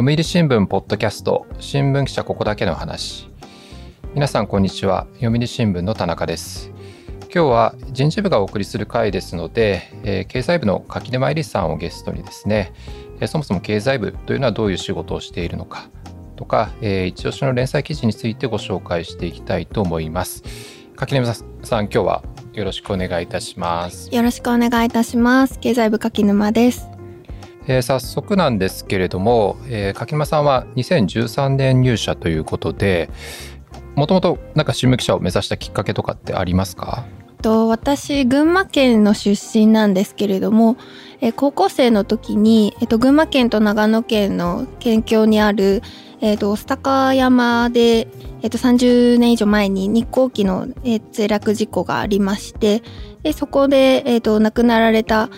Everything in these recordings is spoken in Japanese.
読売新聞ポッドキャスト新聞記者ここだけの話。皆さんこんにちは。読売新聞の田中です。今日は人事部がお送りする回ですので、えー、経済部の柿沼恵里さんをゲストにですね、えー、そもそも経済部というのはどういう仕事をしているのかとか、えー、一押しの連載記事についてご紹介していきたいと思います。柿沼さん今日はよろしくお願いいたします。よろしくお願いいたします。経済部柿沼です。えー、早速なんですけれども、えー、柿沼さんは2013年入社ということでもともとなんか新聞記者を目指したきっかけとかってありますか？と私群馬県の出身なんですけれども、えー、高校生の時に、えーと、群馬県と長野県の県境にある、えーと、と御高山で、えー、と30年以上前に日航機の、えー、墜落事故がありましてでそこで、えー、と亡くなられた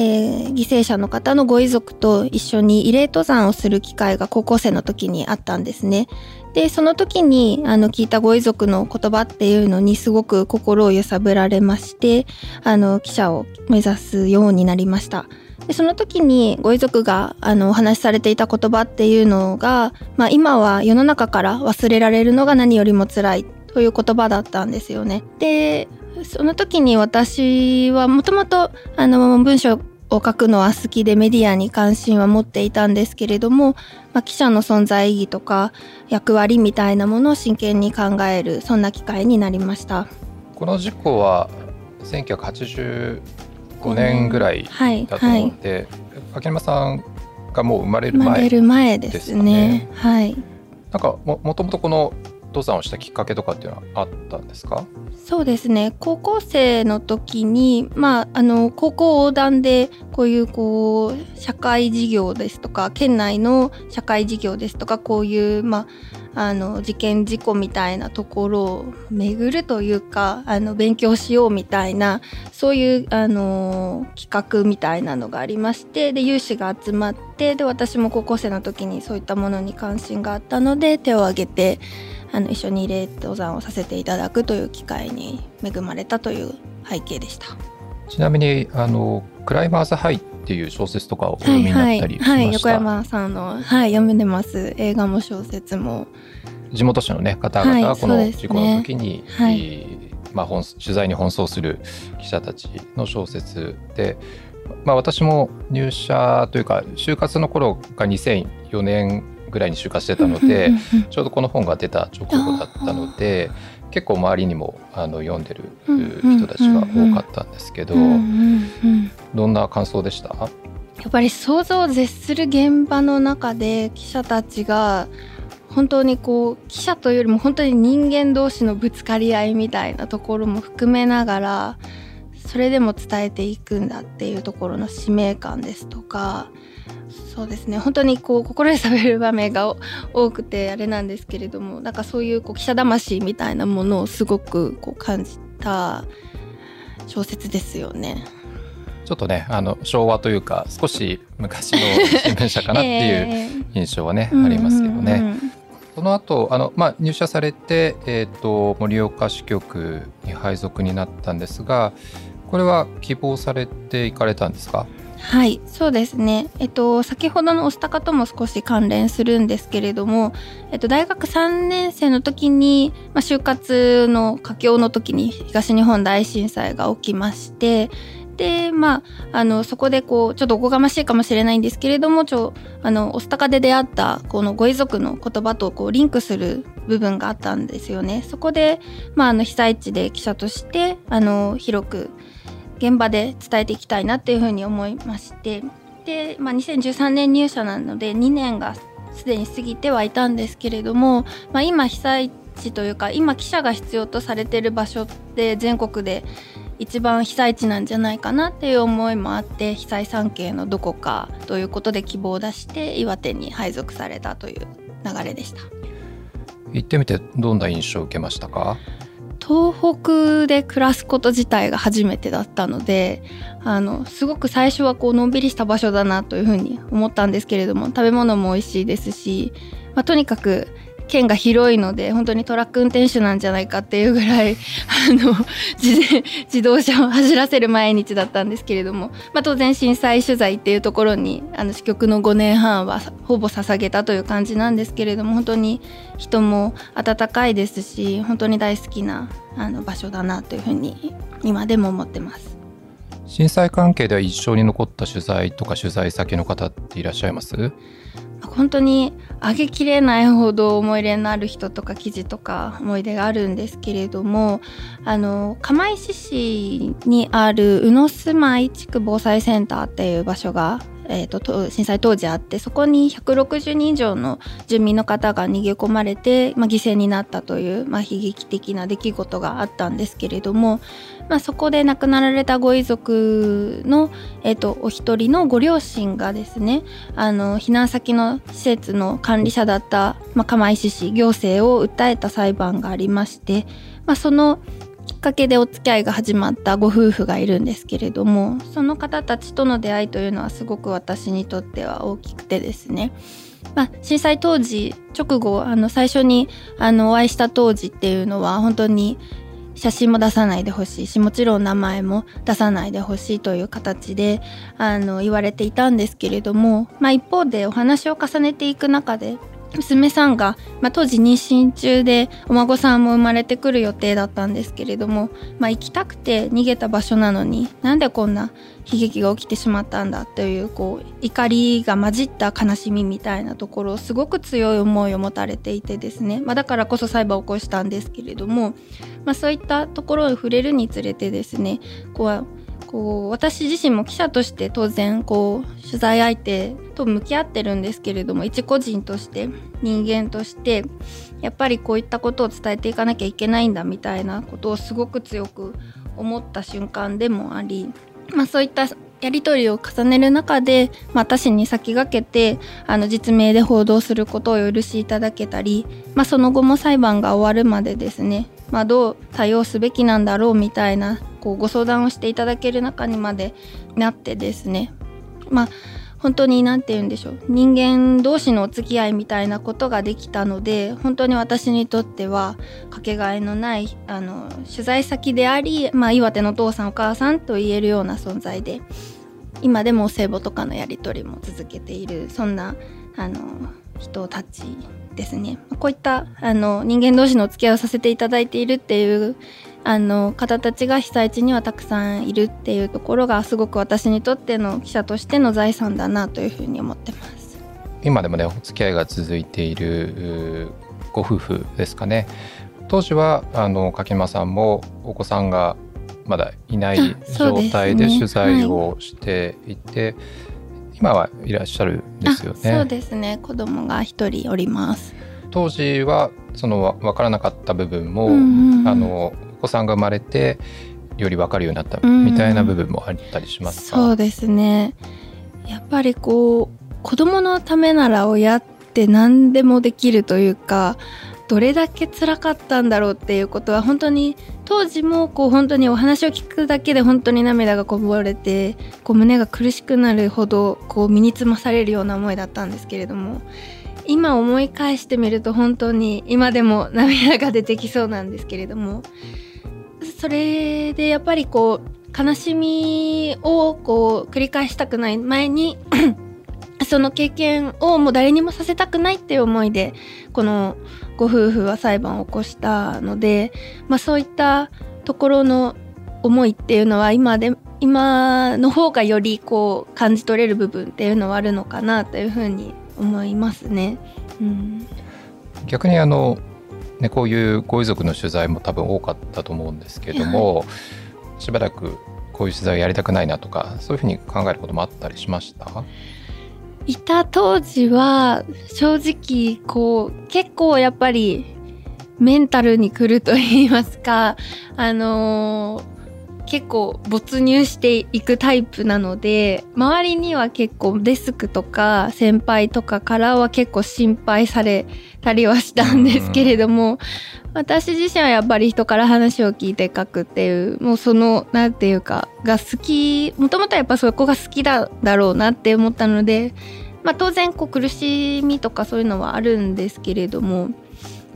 えー、犠牲者の方のご遺族と一緒に慰霊登山をする機会が高校生の時にあったんですね。でその時にあの聞いたご遺族の言葉っていうのにすごく心を揺さぶられましてあの記者を目指すようになりました。でその時にご遺族があのお話しされていた言葉っていうのが、まあ、今は世の中から忘れられるのが何よりも辛いという言葉だったんですよね。でその時に私はもともと文章を書くのは好きでメディアに関心は持っていたんですけれども、まあ、記者の存在意義とか役割みたいなものを真剣に考えるそんな機会になりました。この事故は1985年ぐらいだと思って、はいはい、柿沼さんがもう生まれる前、ね、生まれる前ですね。はいなんかももともとこの登山をしたきっかけとかっていうのはあったんですか？そうですね高校生の時に、まあ、あの高校横断でこういうこう社会事業ですとか県内の社会事業ですとかこういう、まあ、あの事件事故みたいなところを巡るというかあの勉強しようみたいなそういうあの企画みたいなのがありましてで有志が集まってで私も高校生の時にそういったものに関心があったので手を挙げて。あの一緒に慰霊登山をさせていただくという機会に恵まれたという背景でした。ちなみにあのクライマーズハイっていう小説とかをお読みになったりしました、はい、はい、横山さんの、はい、読んでます。映画も小説も。地元紙の、ね、方々がこの事故の時に、はい、まあ、取材に奔走する記者たちの小説で、まあ、私も入社というか就活の頃が2004年ぐらいに就活してたのでちょうどこの本が出た直後だったので結構周りにもあの読んでる人たちが多かったんですけどどんな感想でした？やっぱり想像を絶する現場の中で記者たちが本当にこう記者というよりも本当に人間同士のぶつかり合いみたいなところも含めながらそれでも伝えていくんだっていうところの使命感ですとかそうですね本当にこう心揺さぶる場面が多くてあれなんですけれどもなんかそういうこう記者魂みたいなものをすごくこう感じた小説ですよね。ちょっとねあの昭和というか少し昔の新聞社かなっていう 印象はね、えー、ありますけどね。その後あの、まあ、入社されて、えーと盛岡支局に配属になったんですがこれは希望されていかれたんですか？はいそうですね、えっと、先ほどのおしたかとも少し関連するんですけれども、えっと、大学3年生の時に、まあ、就活の佳境の時に東日本大震災が起きましてでまあ、あのそこでこうちょっとおこがましいかもしれないんですけれどもちょあのおスタカで出会ったこのご遺族の言葉とこうリンクする部分があったんですよね。そこで、まあ、あの被災地で記者としてあの広く現場で伝えていきたいなっていうふうに思いまして。で、まあ、2013年入社なので2年がすでに過ぎてはいたんですけれども、まあ、今被災地というか今記者が必要とされてる場所って全国で一番被災地なんじゃないかなっていう思いもあって被災産経のどこかということで希望を出して岩手に配属されたという流れでした。行ってみてどんな印象を受けましたか？東北で暮らすこと自体が初めてだったのであのすごく最初はこうのんびりした場所だなというふうに思ったんですけれども食べ物も美味しいですし、まあ、とにかく県が広いので本当にトラック運転手なんじゃないかっていうぐらいあの自自動車を走らせる毎日だったんですけれども、まあ、当然震災取材っていうところにあの支局の5年半はほぼ捧げたという感じなんですけれども本当に人も温かいですし本当に大好きなあの場所だなというふうに今でも思ってます。震災関係では一生に残った取材とか取材先の方っていらっしゃいます？本当に上げきれないほど思い入れのある人とか記事とか思い出があるんですけれどもあの釜石市にある宇野住まい地区防災センターっていう場所がえーと、震災当時あってそこに160人以上の住民の方が逃げ込まれて、まあ、犠牲になったという、まあ、悲劇的な出来事があったんですけれども、まあ、そこで亡くなられたご遺族の、えーと、お一人のご両親がですねあの避難先の施設の管理者だった、まあ、釜石市行政を訴えた裁判がありまして、まあ、そのきっかけでお付き合いが始まったご夫婦がいるんですけれどもその方たちとの出会いというのはすごく私にとっては大きくてですね、まあ、震災当時直後あの最初にあのお会いした当時っていうのは本当に写真も出さないでほしい。しもちろん名前も出さないでほしいという形であの言われていたんですけれども、まあ、一方でお話を重ねていく中で娘さんが、まあ、当時妊娠中でお孫さんも生まれてくる予定だったんですけれども、まあ、行きたくて逃げた場所なのになんでこんな悲劇が起きてしまったんだというこう怒りが混じった悲しみみたいなところをすごく強い思いを持たれていてですね、まあ、だからこそ裁判を起こしたんですけれども、まあ、そういったところを触れるにつれてですねこうこう私自身も記者として当然こう取材相手と向き合ってるんですけれども一個人として人間としてやっぱりこういったことを伝えていかなきゃいけないんだみたいなことをすごく強く思った瞬間でもあり、まあ、そういったやり取りを重ねる中で、まあ、他に先駆けてあの実名で報道することをお許しいただけたり、まあ、その後も裁判が終わるまでですね、まあ、どう対応すべきなんだろうみたいなこうご相談をしていただける中にまでなってですね。まあ本当に何て言うんでしょう。人間同士のお付き合いみたいなことができたので本当に私にとってはかけがえのないあの取材先であり、まあ、岩手のお父さんお母さんと言えるような存在で今でもお歳暮とかのやり取りも続けているそんなあの人たちですね。こういったあの人間同士のお付き合いをさせていただいているっていうあの方たちが被災地にはたくさんいるっていうところがすごく私にとっての記者としての財産だなというふうに思ってます。今でもねお付き合いが続いているご夫婦ですかね。当時はあの柿間さんもお子さんがまだいない状態で取材をしていて、今はいらっしゃるんですよね。そうですね。子供が一人おります。当時はその分からなかった部分も、うんうん、あのお子さんが生まれてより分かるようになったみたいな部分もあったりしますか、うん、そうですね。やっぱりこう子供のためなら親って何でもできるというかどれだけ辛かったんだろうっていうことは本当に当時もこう本当にお話を聞くだけで本当に涙がこぼれてこう胸が苦しくなるほどこう身につまされるような思いだったんですけれども今思い返してみると本当に今でも涙が出てきそうなんですけれどもそれでやっぱりこう悲しみをこう繰り返したくない前に その経験をもう誰にもさせたくないっていう思いでこのご夫婦は裁判を起こしたので、まあ、そういったところの思いっていうのは今で今の方がよりこう感じ取れる部分っていうのはあるのかなというふうに思いますね。うん、逆にあのね、こういうご遺族の取材も多分多かったと思うんですけども、はい、しばらくこういう取材をやりたくないなとかそういうふうに考えることもあったりしました？いた当時は正直こう結構やっぱりメンタルにくると言いますかあのー結構没入していくタイプなので周りには結構デスクとか先輩とかからは結構心配されたりはしたんですけれども、私自身はやっぱり人から話を聞いて書くっていうもうその何て言うかが好きもともとやっぱそこが好きだだろうなって思ったので、まあ、当然こう苦しみとかそういうのはあるんですけれども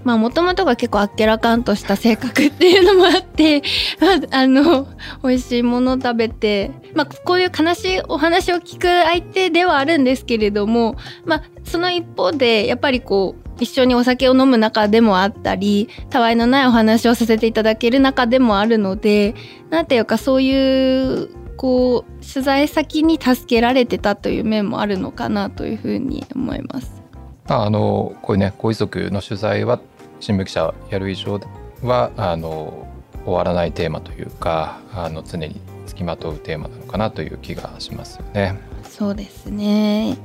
まあもともとが結構あっけらかんとした性格っていうのもあって あの美味しいもの食べてまあこういう悲しいお話を聞く相手ではあるんですけれどもまあその一方でやっぱりこう一緒にお酒を飲む中でもあったりたわいのないお話をさせていただける中でもあるのでなんていうかそういうこう取材先に助けられてたという面もあるのかなというふうに思います。あのこういうねご遺族の取材は新聞記者やる以上はあの終わらないテーマというかあの常につきまとうテーマなのかなという気がしますよね。そうですね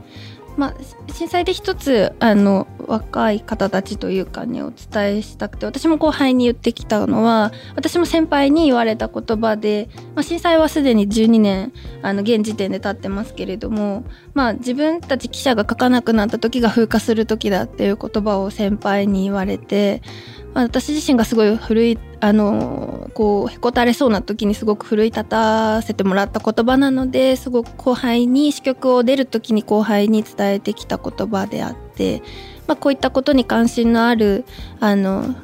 まあ、震災で一つあの若い方たちというかねお伝えしたくて私も後輩に言ってきたのは私も先輩に言われた言葉で、まあ、震災はすでに12年あの現時点で経ってますけれども、まあ、自分たち記者が書かなくなった時が風化する時だっていう言葉を先輩に言われてまあ、私自身がすごい古いあのこうへこたれそうな時にすごく奮い立たせてもらった言葉なのですごく後輩に支局を出る時に後輩に伝えてきた言葉であって、まあ、こういったことに関心のあるあの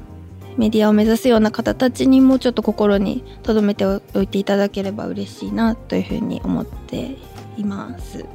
メディアを目指すような方たちにもちょっと心に留めておいていただければ嬉しいなというふうに思っています。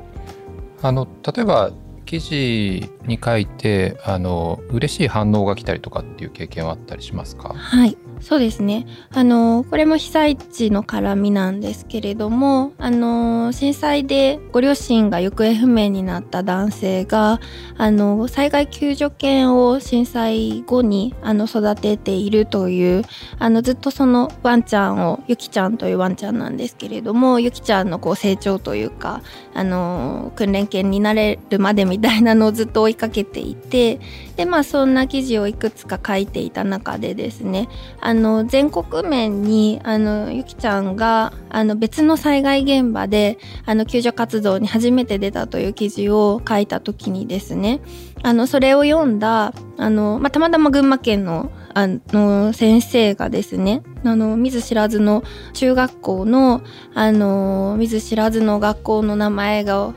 あの例えば記事に書いてあの嬉しい反応が来たりとかっていう経験はあったりしますか？はい。そうですね。あのこれも被災地の絡みなんですけれどもあの震災でご両親が行方不明になった男性があの災害救助犬を震災後にあの育てているというあのずっとそのワンちゃんをゆきちゃんというワンちゃんなんですけれどもゆきちゃんのこう成長というかあの訓練犬になれるまでみたいなのを ずっと追いかけていてでまあそんな記事をいくつか書いていた中でですねあの全国面にあのゆきちゃんがあの別の災害現場であの救助活動に初めて出たという記事を書いた時にですねあのそれを読んだあの、まあ、たまたま群馬県のあの先生がですねあの見ず知らずの中学校のあの見ず知らずの学校の名前が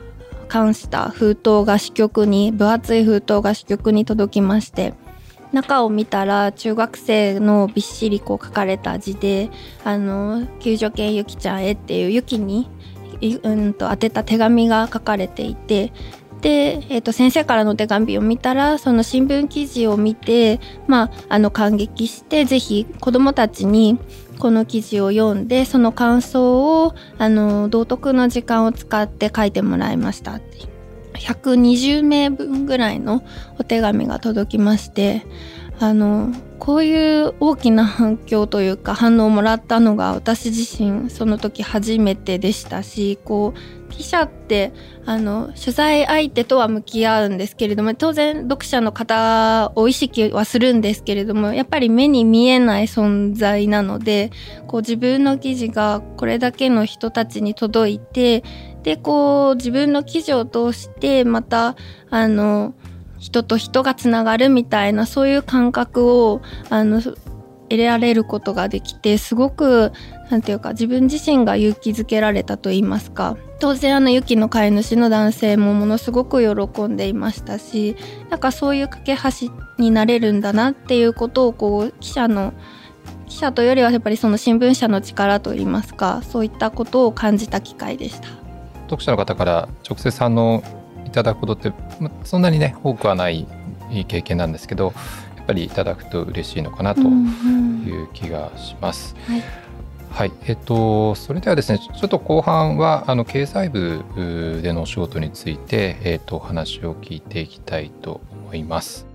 関した封筒が支局に分厚い封筒が支局に届きまして中を見たら中学生のびっしりこう書かれた字で「あの救助犬ゆきちゃんへ」っていうゆきに、うんと、当てた手紙が書かれていてで、えーと、先生からの手紙を見たらその新聞記事を見て、まあ、あの感激して是非子どもたちにこの記事を読んでその感想をあの道徳の時間を使って書いてもらいましたっていう。120名分ぐらいのお手紙が届きましてあのこういう大きな反響というか反応をもらったのが私自身その時初めてでしたしこう記者ってあの取材相手とは向き合うんですけれども当然読者の方を意識はするんですけれどもやっぱり目に見えない存在なのでこう自分の記事がこれだけの人たちに届いてでこう自分の記事を通してまたあの人と人がつながるみたいなそういう感覚をあの得られることができてすごく何て言うか自分自身が勇気づけられたと言いますか当然あの雪の飼い主の男性もものすごく喜んでいましたしなんかそういう架け橋になれるんだなっていうことをこう記者の記者というよりはやっぱりその新聞社の力といいますかそういったことを感じた機会でした。読者の方から直接反応いただくことってそんなにね多くはない経験なんですけどやっぱりいただくと嬉しいのかなという気がします。うんうん、はいはい、えっと、それではですね、ちょっと後半は、あの、経済部でのお仕事について、えっと、お話を聞いていきたいと思います。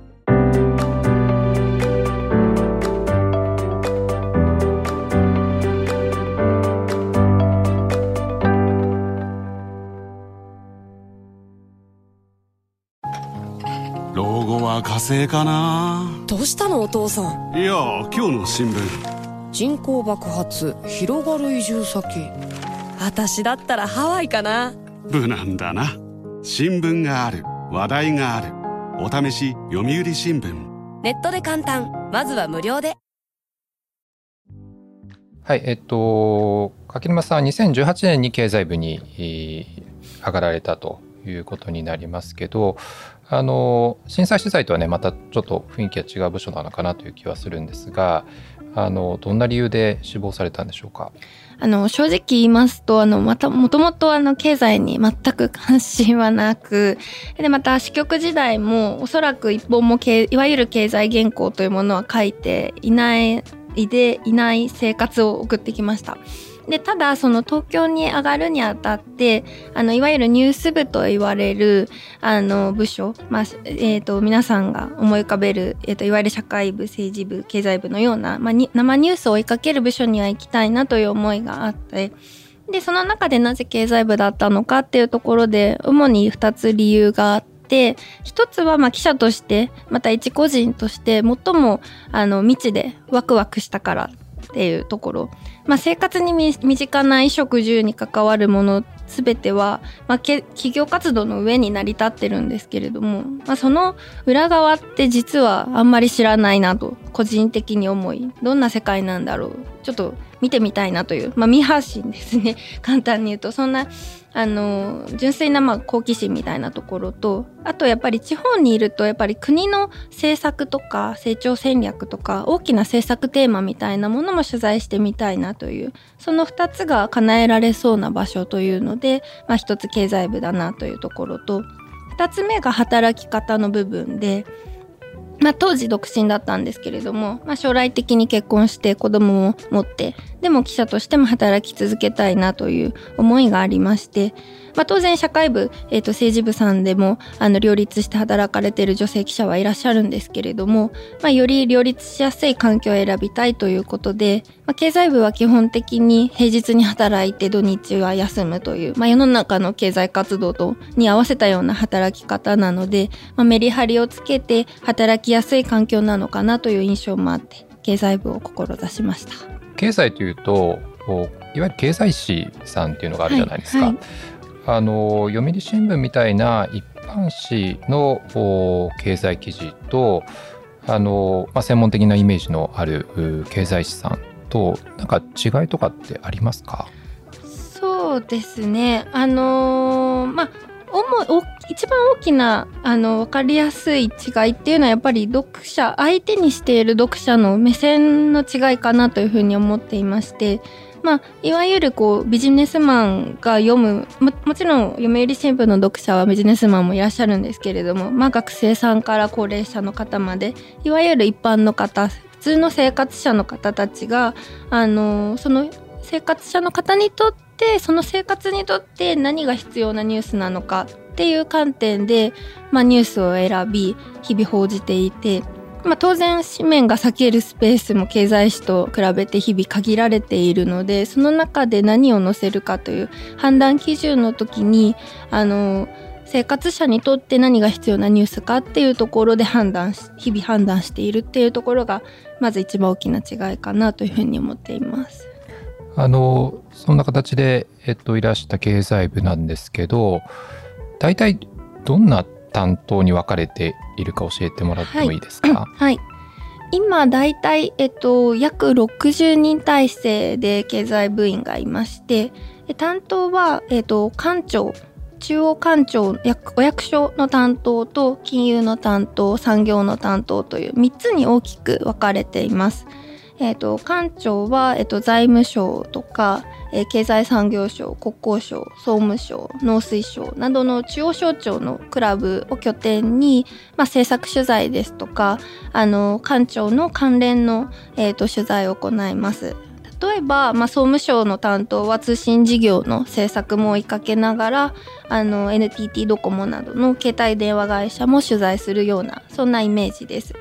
火星かな。どうしたのお父さん？いや今日の新聞。人口爆発広がる移住先。私だったらハワイかな。無難だな。新聞がある。話題がある。お試し読売新聞。ネットで簡単。まずは無料で。はいえっと柿沼さん2018年に経済部に上がられたということになりますけどあの震災資材とはねまたちょっと雰囲気が違う部署なのかなという気はするんですがあのどんな理由で志望されたんでしょうか？あの正直言いますとあのまたもともとあの経済に全く関心はなくでまた支局時代もおそらく一本もいわゆる経済原稿というものは書いていないでいない生活を送ってきました。でただその東京に上がるにあたってあのいわゆるニュース部と言われるあの部署、まあえーと、皆さんが思い浮かべる、えーと、いわゆる社会部政治部経済部のような、まあ、生ニュースを追いかける部署には行きたいなという思いがあってでその中でなぜ経済部だったのかっていうところで主に2つ理由があって。一つはまあ記者としてまた一個人として最もあの未知でワクワクしたからっていうところ、まあ、生活に身近な衣食住に関わるもの全ては、まあ、企業活動の上に成り立ってるんですけれども、まあ、その裏側って実はあんまり知らないなと個人的に思いどんな世界なんだろうちょっと見てみたいなという、まあ、未発信ですね。簡単に言うとそんなあの純粋なまあ好奇心みたいなところとあとやっぱり地方にいるとやっぱり国の政策とか成長戦略とか大きな政策テーマみたいなものも取材してみたいなというその2つが叶えられそうな場所というので、まあ、1つ経済部だなというところと2つ目が働き方の部分で。まあ、当時独身だったんですけれども、まあ、将来的に結婚して子供を持ってでも記者としても働き続けたいなという思いがありましてまあ、当然社会部、えー、と政治部さんでもあの両立して働かれている女性記者はいらっしゃるんですけれども、まあ、より両立しやすい環境を選びたいということで、まあ、経済部は基本的に平日に働いて土日は休むという、まあ、世の中の経済活動とに合わせたような働き方なので、まあ、メリハリをつけて働きやすい環境なのかなという印象もあって経済部を志しました。経済というといわゆる経済誌さんっていうのがあるじゃないですか。はいはいあの読売新聞みたいな一般紙の経済記事とあの、まあ、専門的なイメージのある経済誌さんとなんか違いとかってありますか？そうですね。あの、まあ主一番大きなあの分かりやすい違いっていうのはやっぱり読者相手にしている読者の目線の違いかなというふうに思っていましてまあ、いわゆるこうビジネスマンが読むももちろん読売新聞の読者はビジネスマンもいらっしゃるんですけれども、まあ、学生さんから高齢者の方までいわゆる一般の方普通の生活者の方たちがあのその生活者の方にとってその生活にとって何が必要なニュースなのかっていう観点で、まあ、ニュースを選び日々報じていてまあ、当然紙面が避けるスペースも経済誌と比べて日々限られているのでその中で何を載せるかという判断基準の時にあの生活者にとって何が必要なニュースかっていうところで判断し日々判断しているっていうところがまず一番大きな違いかなというふうに思っています。あのそんな形で、えっと、いらした経済部なんですけど大体どんな担当に分かれているか教えてもらってもいいですか、はい、はい、今だいたい、えっと、約60人体制で経済部員がいまして担当は、えっと、官庁中央官庁お役所の担当と金融の担当産業の担当という3つに大きく分かれています。えーと、官庁は、えーと、財務省とか、えー、経済産業省国交省総務省農水省などの中央省庁のクラブを拠点に、まあ、政策取材ですとかあの官庁の関連の、えーと、取材を行います。例えば、まあ、総務省の担当は通信事業の政策も追いかけながらあの NTT ドコモなどの携帯電話会社も取材するようなそんなイメージです。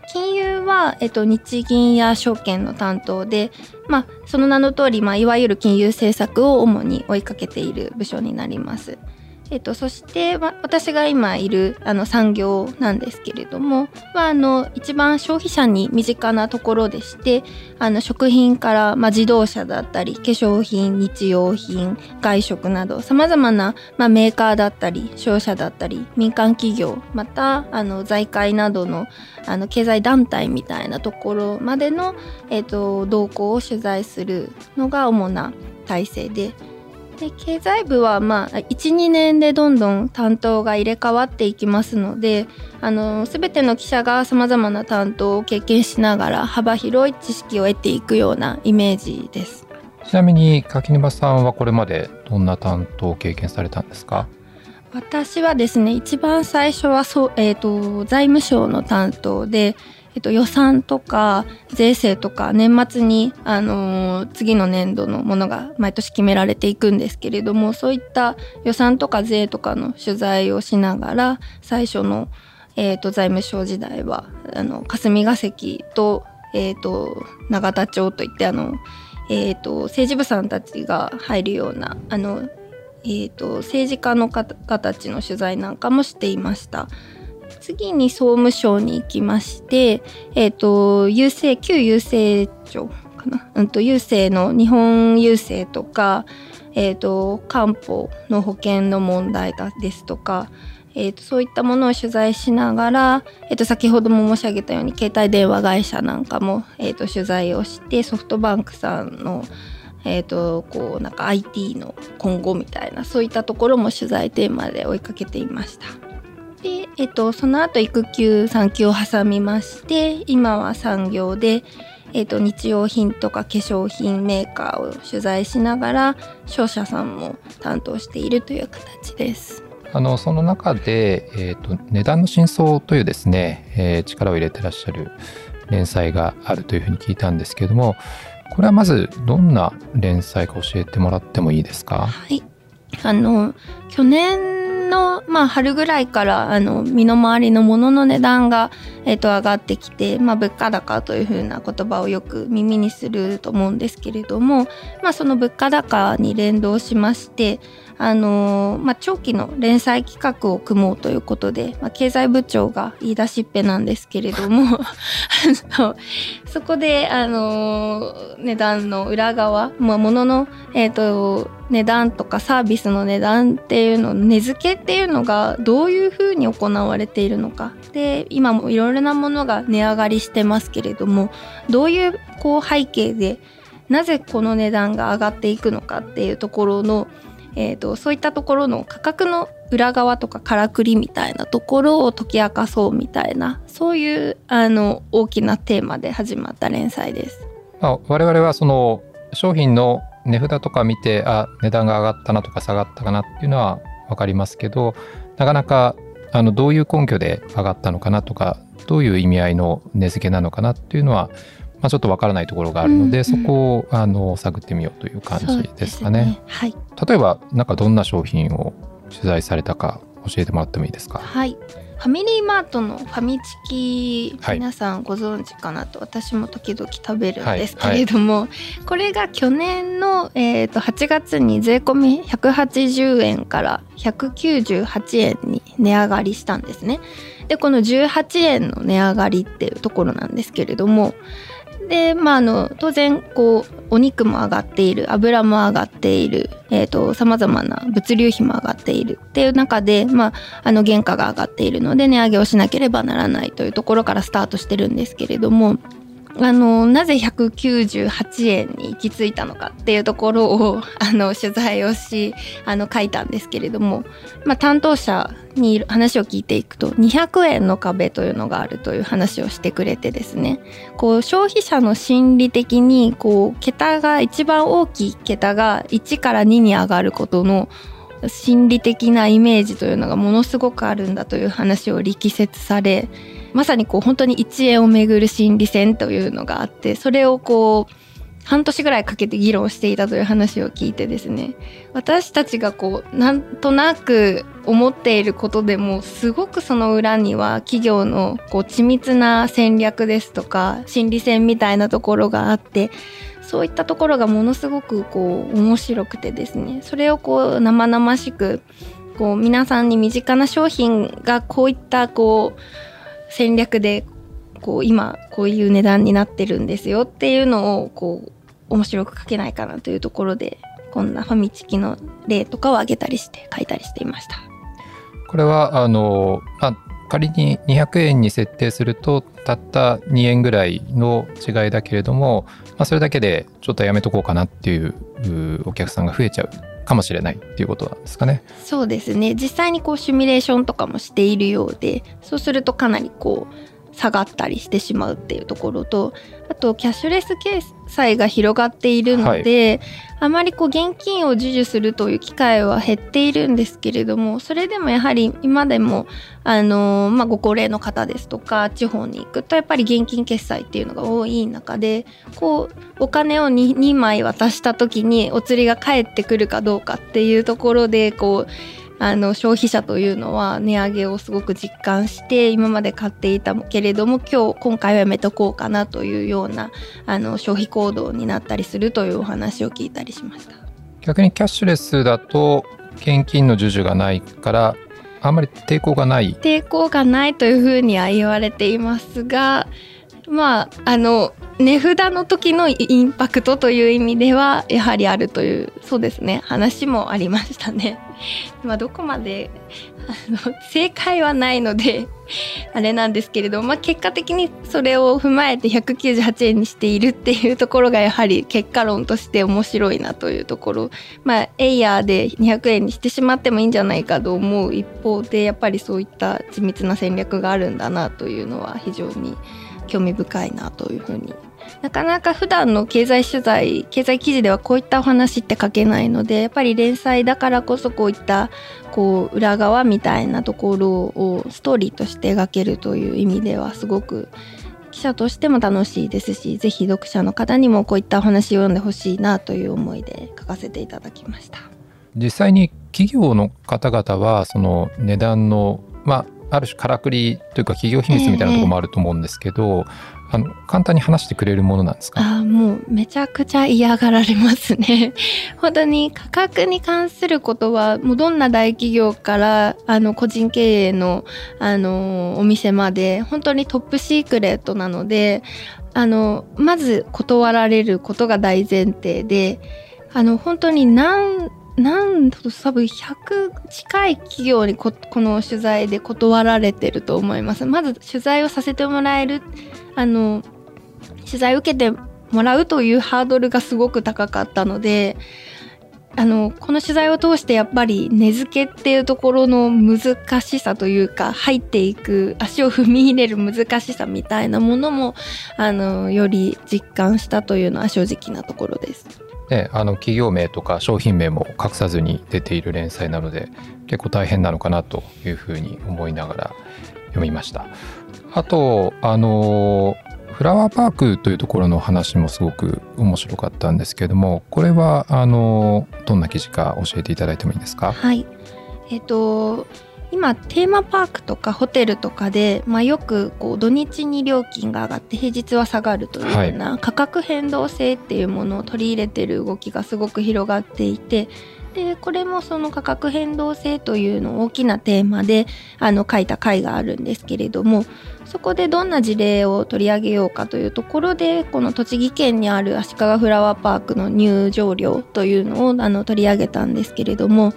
金融は、えっと、日銀や証券の担当で、まあ、その名の通り、まあ、いわゆる金融政策を主に追いかけている部署になります。えっと、そして、私が今いるあの産業なんですけれども、まあ、あの一番消費者に身近なところでしてあの食品から、まあ、自動車だったり化粧品日用品外食などさまざまな、ま、メーカーだったり商社だったり民間企業またあの財界などのあの経済団体みたいなところまでの、えっと、動向を取材するのが主な体制で。で経済部はまあ12年でどんどん担当が入れ替わっていきますのであの全ての記者がさまざまな担当を経験しながら幅広い知識を得ていくようなイメージです。ちなみに柿沼さんはこれまでどんな担当を経験されたんですか？私はですね一番最初はそう、えーと、財務省の担当で、えーと、予算とか税制とか年末に、あのー、次の年度のものが毎年決められていくんですけれどもそういった予算とか税とかの取材をしながら最初の、えーと、財務省時代はあの霞が関と,、えー、と永田町といってあのえーと、政治部さんたちが入るようなあの、えーと、政治家の方たちの取材なんかもしていました。次に総務省に行きまして、えーと、郵政旧郵政庁かな、うんと、郵政の日本郵政とか、えー、と官報の保険の問題ですとかえーと、そういったものを取材しながら、えーと、先ほども申し上げたように携帯電話会社なんかも、えーと、取材をしてソフトバンクさんの、えー、とこうなんか IT の今後みたいなそういったところも取材テーマで追いかけていました。で、えー、とその後育休産休を挟みまして今は産業で、えー、と日用品とか化粧品メーカーを取材しながら商社さんも担当しているという形です。あのその中で、えーと、値段の真相というですね、えー、力を入れてらっしゃる連載があるというふうに聞いたんですけれどもこれはまずどんな連載か教えてもらってもいいですか？はいあの去年の、まあ、春ぐらいからあの身の回りのものの値段が、えーと、上がってきて、まあ、物価高というふうな言葉をよく耳にすると思うんですけれども、まあ、その物価高に連動しましてあのまあ、長期の連載企画を組もうということで、まあ、経済部長が言い出しっぺなんですけれども そこで、あの値段の裏側、まあ、物の、えーと、値段とかサービスの値段っていうの値付けっていうのがどういうふうに行われているのか。で今もいろいろなものが値上がりしてますけれどもどういうこう背景でなぜこの値段が上がっていくのかっていうところのえーと、そういったところの価格の裏側とかからくりみたいなところを解き明かそうみたいなそういうあの大きなテーマで始まった連載です。まあ、我々はその商品の値札とか見てあ値段が上がったなとか下がったかなっていうのは分かりますけどなかなかあのどういう根拠で上がったのかなとかどういう意味合いの値付けなのかなっていうのはまあ、ちょっとわからないところがあるので、うんうん、そこをあの探ってみようという感じですかね。ねはい、例えばなんかどんな商品を取材されたか教えてもらってもいいですか？はいファミリーマートのファミチキ、皆さんご存知かなと私も時々食べるんですけれども、はいはい、これが去年の、えー、と8月に税込み180円から198円に値上がりしたんですね。でこの18円の値上がりっていうところなんですけれどもでまああの当然こうお肉も上がっている油も上がっているさまざまな物流費も上がっているっていう中で、まあ、あの原価が上がっているので値上げをしなければならないというところからスタートしてるんですけれどもあのなぜ198円に行き着いたのかっていうところをあの取材をしあの書いたんですけれども、まあ、担当者に話を聞いていくと200円の壁というのがあるという話をしてくれてですねこう消費者の心理的にこう桁が一番大きい桁が1から2に上がることの心理的なイメージというのがものすごくあるんだという話を力説されまさにこう本当に1円をめぐる心理戦というのがあってそれをこう半年ぐらいかけて議論していたという話を聞いてですね。私たちがこうなんとなく思っていることでもすごくその裏には企業のこう緻密な戦略ですとか心理戦みたいなところがあってそういったところがものすごくこう面白くてですね。それをこう生々しくこう皆さんに身近な商品がこういったこう戦略でこう今こういう値段になってるんですよっていうのをこう面白く書けないかなというところでこんなファミチキの例とかを挙げたりして書いたりしていました。これはあの、まあ、仮に200円に設定するとたった2円ぐらいの違いだけれども、まあ、それだけでちょっとやめとこうかなっていうお客さんが増えちゃうかもしれないっていうことなんですかね。そうですね実際にこうシミュレーションとかもしているようでそうするとかなりこう下がったりしてしまうっていうところとあとキャッシュレス決済が広がっているので、あまりこう現金を授受するという機会は減っているんですけれどもそれでもやはり今でもあの、まあ、ご高齢の方ですとか地方に行くとやっぱり現金決済っていうのが多い中でこうお金を 2, 2枚渡した時にお釣りが返ってくるかどうかっていうところでこうあの消費者というのは値上げをすごく実感して今まで買っていたけれども今日今回はやめとこうかなというようなあの消費行動になったりするというお話を聞いたりしました。逆にキャッシュレスだと現金の授受がないからあんまり抵抗がない。抵抗がないというふうには言われていますがまああの値札の時のインパクトという意味ではやはりあるというそうですね話もありましたね。まあどこまであの正解はないので あれなんですけれど、まあ、結果的にそれを踏まえて198円にしているっていうところがやはり結果論として面白いなというところまあエイヤーで200円にしてしまってもいいんじゃないかと思う一方でやっぱりそういった緻密な戦略があるんだなというのは非常に興味深いなというふうに。なかなか普段の経済取材経済記事ではこういったお話って書けないのでやっぱり連載だからこそこういったこう裏側みたいなところをストーリーとして描けるという意味ではすごく記者としても楽しいですしぜひ読者の方にもこういったお話を読んでほしいなという思いで書かせていただきました。実際に企業の方々はその値段のまあある種からくりというか企業秘密みたいなところもあると思うんですけど、えーあの簡単に話してくれるものなんですか？あもうめちゃくちゃ嫌がられますね。本当に価格に関することはもうどんな大企業からあの個人経営のあのお店まで本当にトップシークレットなのであのまず断られることが大前提であの本当に何なんと多分100近い企業にこの取材で断られてると思います。まず取材をさせてもらえるあの取材を受けてもらうというハードルがすごく高かったのであのこの取材を通してやっぱり根付けっていうところの難しさというか入っていく足を踏み入れる難しさみたいなものもあのより実感したというのは正直なところです。ね、あの企業名とか商品名も隠さずに出ている連載なので結構大変なのかなというふうに思いながら読みました。あとあのフラワーパークというところの話もすごく面白かったんですけれどもこれはあのどんな記事か教えていただいてもいいですか？はい。えっ、と今テーマパークとかホテルとかで、まあ、よくこう土日に料金が上がって平日は下がるというような価格変動性っていうものを取り入れてる動きがすごく広がっていてでこれもその価格変動性というの大きなテーマであの書いた回があるんですけれどもそこでどんな事例を取り上げようかというところでこの栃木県にある足利フラワーパークの入場料というのをあの取り上げたんですけれども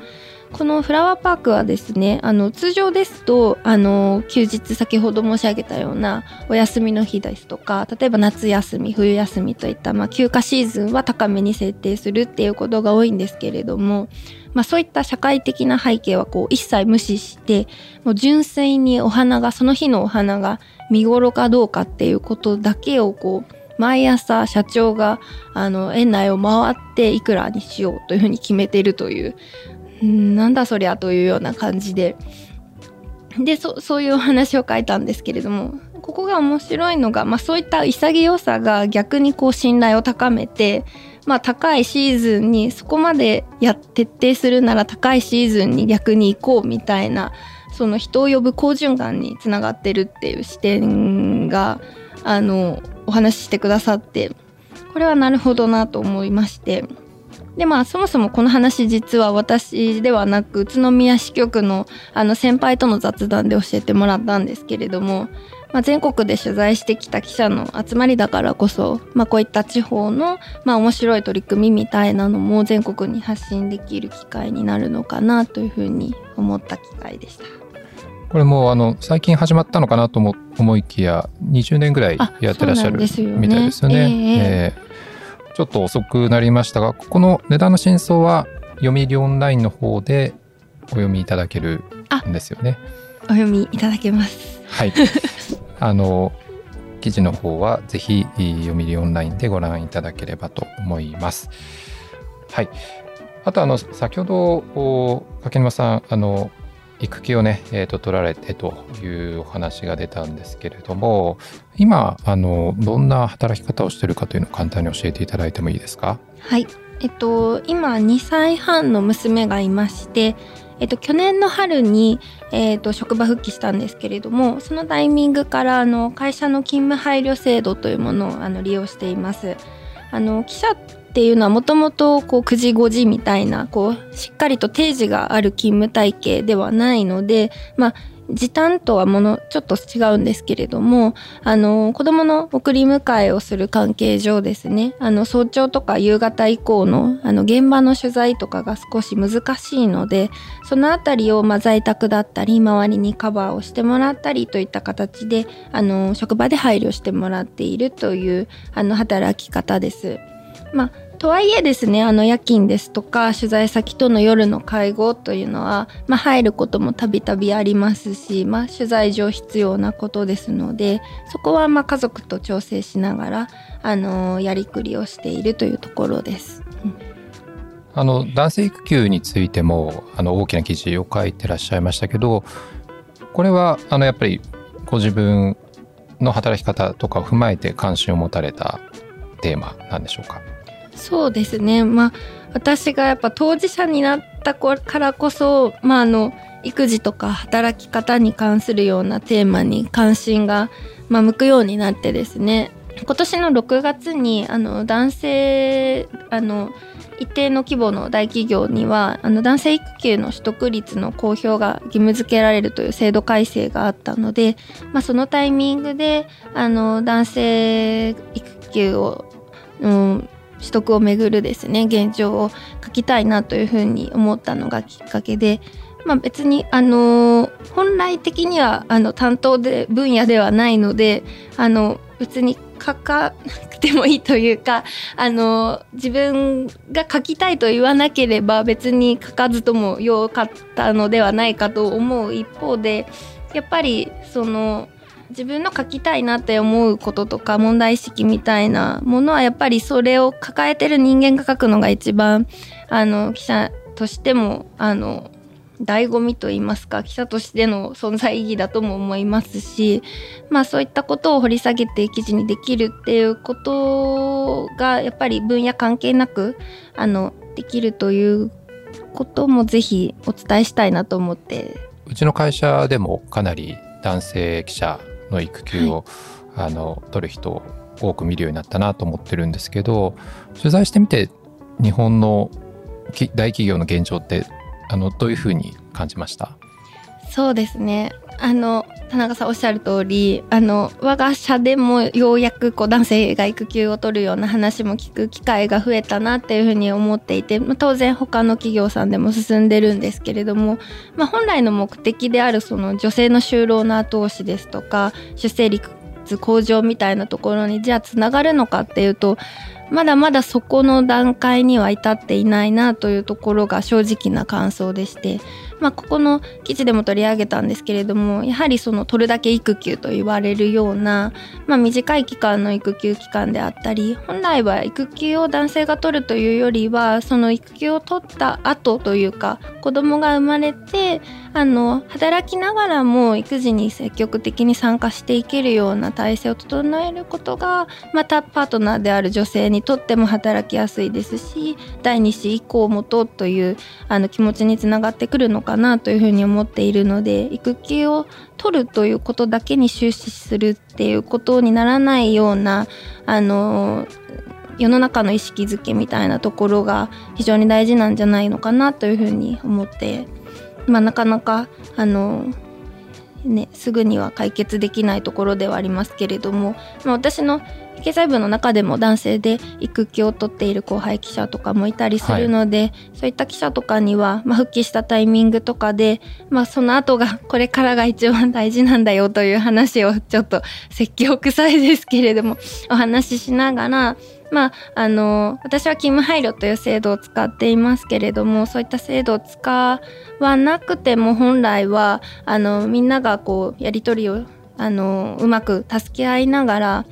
このフラワーパークはですねあの通常ですとあの休日先ほど申し上げたようなお休みの日ですとか例えば夏休み冬休みといった、まあ、休暇シーズンは高めに設定するっていうことが多いんですけれども、まあ、そういった社会的な背景はこう一切無視してもう純粋にお花がその日のお花が見頃かどうかっていうことだけをこう毎朝社長があの園内を回っていくらにしようというふうに決めてるといううんなんだそりゃというような感じででそそういうお話を書いたんですけれどもここが面白いのが、まあ、そういった潔さが逆にこう信頼を高めて、まあ、高いシーズンにそこまでや徹底するなら高いシーズンに逆に行こうみたいなその人を呼ぶ好循環につながってるっていう視点があのお話ししてくださってこれはなるほどなと思いまして。でまあそもそもこの話実は私ではなく宇都宮支局のあの先輩との雑談で教えてもらったんですけれども、まあ、全国で取材してきた記者の集まりだからこそ、まあ、こういった地方の、まあ、面白い取り組みみたいなのも全国に発信できる機会になるのかなというふうに思った機会でした。これもあの最近始まったのかなと思いきや20年ぐらいやってらっしゃるみたいですよね。ちょっと遅くなりましたがここの値段の真相は読売オンラインの方でお読みいただけるんですよね。お読みいただけます。はい。あの記事の方はぜひ読売オンラインでご覧いただければと思います。はい。あとあの先ほどお柿沼さんあの育休をね、えー、と取られてというお話が出たんですけれども今あのどんな働き方をしているかというのを簡単に教えていただいてもいいですか？はい。えっと、今2歳半の娘がいまして、えっと、去年の春に、えっと、職場復帰したんですけれどもそのタイミングからあの会社の勤務配慮制度というものをあの利用しています。あの記者っていうのはもともとこう9時5時みたいなこうしっかりと定時がある勤務体系ではないので、まあ、時短とはものちょっと違うんですけれどもあの子供の送り迎えをする関係上ですねあの早朝とか夕方以降のあの現場の取材とかが少し難しいのでそのあたりをまあ在宅だったり周りにカバーをしてもらったりといった形であの職場で配慮してもらっているというあの働き方です。まあとはいえですねあの夜勤ですとか取材先との夜の会合というのは、まあ、入ることもたびたびありますし、まあ、取材上必要なことですのでそこはま家族と調整しながらあのやりくりをしているというところです。あの男性育休についてもあの大きな記事を書いてらっしゃいましたけどこれはあのやっぱりご自分の働き方とかを踏まえて関心を持たれたテーマなんでしょうか？そうですね。まあ私がやっぱ当事者になったからこそまああの育児とか働き方に関するようなテーマに関心が、まあ、向くようになってですね。今年の6月にあの男性あの一定の規模の大企業にはあの男性育休の取得率の公表が義務付けられるという制度改正があったので、まあ、そのタイミングであの男性育休を、うん、取得をめぐるですね現状を書きたいなというふうに思ったのがきっかけで、まあ、別にあの本来的にはあの担当で分野ではないのであの別に書かなくてもいいというかあの自分が書きたいと言わなければ別に書かずともよかったのではないかと思う一方でやっぱりその自分の書きたいなって思うこととか問題意識みたいなものはやっぱりそれを抱えてる人間が書くのが一番あの記者としてもあの醍醐味と言いますか記者としての存在意義だとも思いますしまあそういったことを掘り下げて記事にできるっていうことがやっぱり分野関係なくあのできるということもぜひお伝えしたいなと思って。うちの会社でもかなり男性記者の育休を、はい、あの取る人を多く見るようになったなと思ってるんですけど取材してみて日本の大企業の現状ってあのどういうふうに感じました？そうですねあの田中さんおっしゃる通りあの我が社でもようやくこう男性が育休を取るような話も聞く機会が増えたなっていうふうに思っていて、まあ、当然他の企業さんでも進んでるんですけれども、まあ、本来の目的であるその女性の就労の後押しですとか出生率向上みたいなところにじゃあつながるのかっていうとまだまだそこの段階には至っていないなというところが正直な感想でして、まあ、ここの記事でも取り上げたんですけれどもやはりその取るだけ育休と言われるような、まあ、短い期間の育休期間であったり本来は育休を男性が取るというよりはその育休を取った後というか子供が生まれてあの働きながらも育児に積極的に参加していけるような体制を整えることがまたパートナーである女性にとっても働きやすいですし第2子以降もとというあの気持ちにつながってくるのかかなというふうに思っているので育休を取るということだけに終始するっていうことにならないようなあの世の中の意識づけみたいなところが非常に大事なんじゃないのかなというふうに思って、まあ、なかなかあのね、すぐには解決できないところではありますけれども、まあ、私の経済部の中でも男性で育休を取っている後輩記者とかもいたりするので、はい、そういった記者とかには、まあ、復帰したタイミングとかで、まあ、その後がこれからが一番大事なんだよという話をちょっと説教臭いですけれども お話ししながらまあ、あの私は勤務配慮という制度を使っていますけれどもそういった制度を使わなくても本来はあのみんながこうやり取りをあのうまく助け合いながら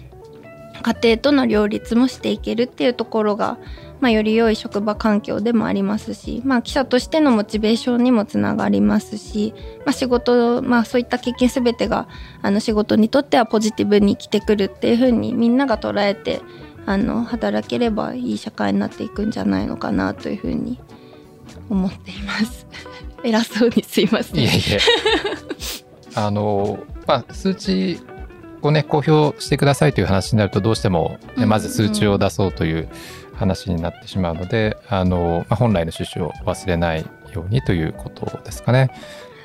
家庭との両立もしていけるっていうところが、まあ、より良い職場環境でもありますし、まあ、記者としてのモチベーションにもつながりますし、まあ、仕事、まあ、そういった経験全てがあの仕事にとってはポジティブに生きてくるっていうふうにみんなが捉えてあの働ければいい社会になっていくんじゃないのかなというふうに思っています。偉そうにすいません。いえいえあの、まあ、数値をね公表してくださいという話になるとどうしても、ね、まず数値を出そうという話になってしまうので、あのまあ、本来の趣旨を忘れないようにということですかね。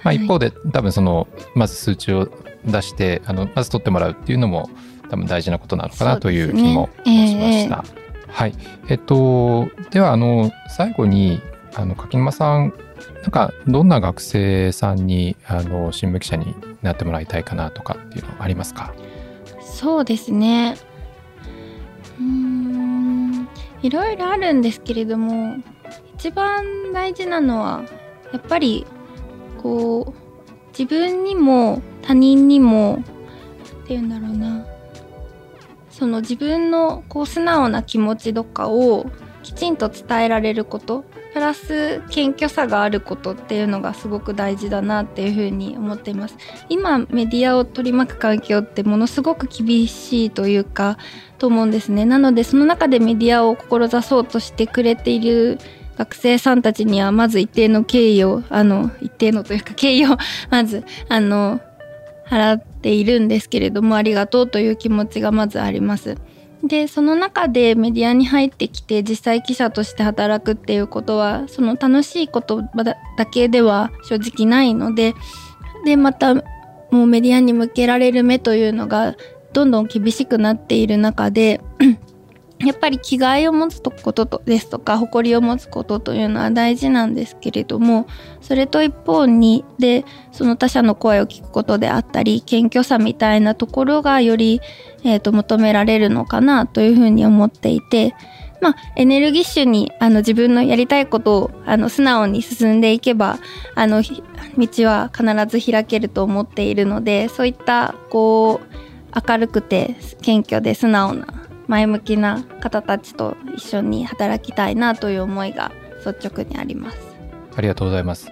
まあ、一方で、はい、多分そのまず数値を出してあのまず取ってもらうっていうのも多分大事なことなのかなという気もしました。ねえ。ー、はい、えっとではあの最後にあの柿沼さんなんかどんな学生さんにあの新聞記者になってもらいたいかなとかっていうのありますか？そうですね。うんいろいろあるんですけれども一番大事なのはやっぱりこう自分にも他人にもっていうんだろうな。その自分のこう素直な気持ちとかをきちんと伝えられること。プラス謙虚さがあることっていうのがすごく大事だなっていうふうに思っています今メディアを取り巻く環境ってものすごく厳しいというかと思うんですねなのでその中でメディアを志そうとしてくれている学生さんたちにはまず一定の敬意をあの一定のというか敬意をまずあの払っているんですけれどもありがとうという気持ちがまずあります。でその中でメディアに入ってきて実際記者として働くっていうことはその楽しいことだけでは正直ないのででまたもうメディアに向けられる目というのがどんどん厳しくなっている中でやっぱり気概を持つこととですとか誇りを持つことというのは大事なんですけれどもそれと一方にでその他者の声を聞くことであったり謙虚さみたいなところがより、えーと、求められるのかなというふうに思っていて。まあ、エネルギッシュにあの自分のやりたいことをあの素直に進んでいけばあの道は必ず開けると思っているのでそういったこう明るくて謙虚で素直な前向きな方たちと一緒に働きたいなという思いが率直にあります。ありがとうございます。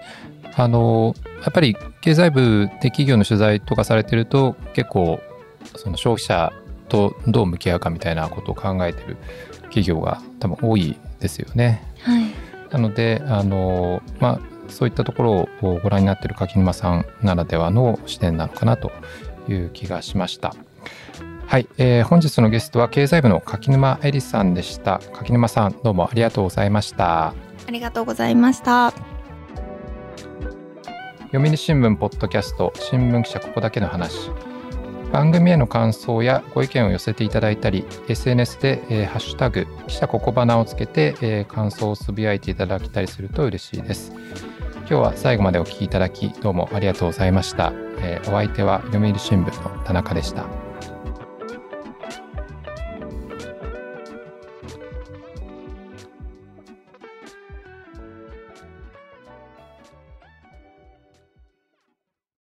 あのやっぱり経済部で企業の取材とかされてると結構その消費者とどう向き合うかみたいなことを考えてる企業が多分多いですよね。はい、なのであの、まあ、そういったところをご覧になってる柿沼さんならではの視点なのかなという気がしました。はい、えー、本日のゲストは経済部の柿沼恵里さんでした。柿沼さんどうもありがとうございました。ありがとうございました。読売新聞ポッドキャスト新聞記者ここだけの話。番組への感想やご意見を寄せていただいたり SNS で、えー、ハッシュタグ記者ここばなをつけて、えー、感想をつぶやいていただけたりすると嬉しいです。今日は最後までお聞きいただきどうもありがとうございました、えー、お相手は読売新聞の田中でした